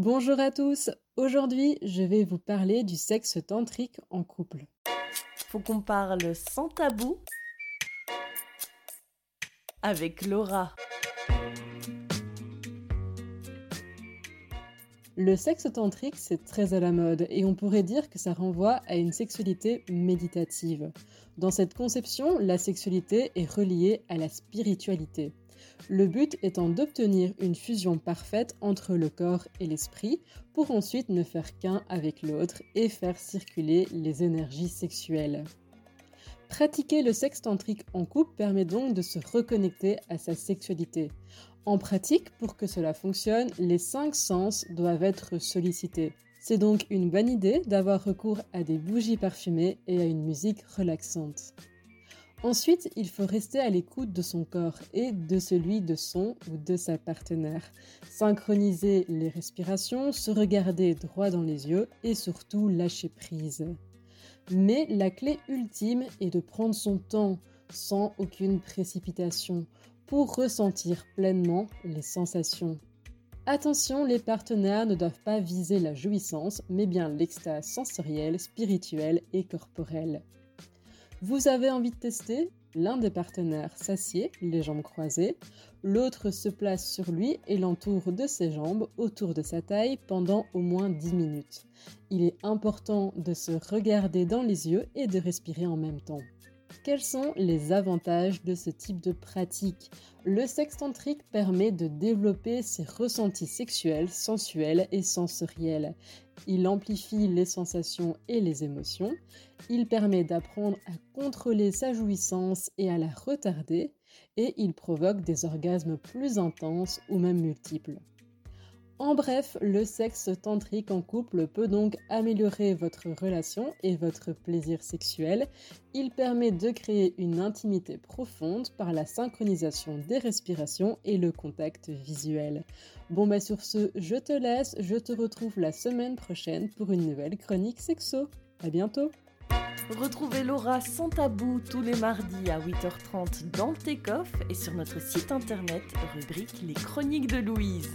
Bonjour à tous, aujourd'hui je vais vous parler du sexe tantrique en couple. Faut qu'on parle sans tabou avec Laura. Le sexe tantrique, c'est très à la mode et on pourrait dire que ça renvoie à une sexualité méditative. Dans cette conception, la sexualité est reliée à la spiritualité. Le but étant d'obtenir une fusion parfaite entre le corps et l'esprit pour ensuite ne faire qu'un avec l'autre et faire circuler les énergies sexuelles. Pratiquer le sexe tantrique en couple permet donc de se reconnecter à sa sexualité. En pratique, pour que cela fonctionne, les cinq sens doivent être sollicités. C'est donc une bonne idée d'avoir recours à des bougies parfumées et à une musique relaxante. Ensuite, il faut rester à l'écoute de son corps et de celui de son ou de sa partenaire. Synchroniser les respirations, se regarder droit dans les yeux et surtout lâcher prise. Mais la clé ultime est de prendre son temps sans aucune précipitation pour ressentir pleinement les sensations. Attention, les partenaires ne doivent pas viser la jouissance, mais bien l'extase sensorielle, spirituelle et corporelle. Vous avez envie de tester? L'un des partenaires s'assied, les jambes croisées, l'autre se place sur lui et l'entoure de ses jambes autour de sa taille pendant au moins 10 minutes. Il est important de se regarder dans les yeux et de respirer en même temps. Quels sont les avantages de ce type de pratique? Le sexe tantrique permet de développer ses ressentis sexuels, sensuels et sensoriels. Il amplifie les sensations et les émotions. Il permet d'apprendre à contrôler sa jouissance et à la retarder. Et il provoque des orgasmes plus intenses ou même multiples. En bref, le sexe tantrique en couple peut donc améliorer votre relation et votre plaisir sexuel. Il permet de créer une intimité profonde par la synchronisation des respirations et le contact visuel. Bon bah sur ce, je te laisse, je te retrouve la semaine prochaine pour une nouvelle chronique sexo. À bientôt Retrouvez Laura sans tabou tous les mardis à 8h30 dans Takeoff et sur notre site internet rubrique Les Chroniques de Louise.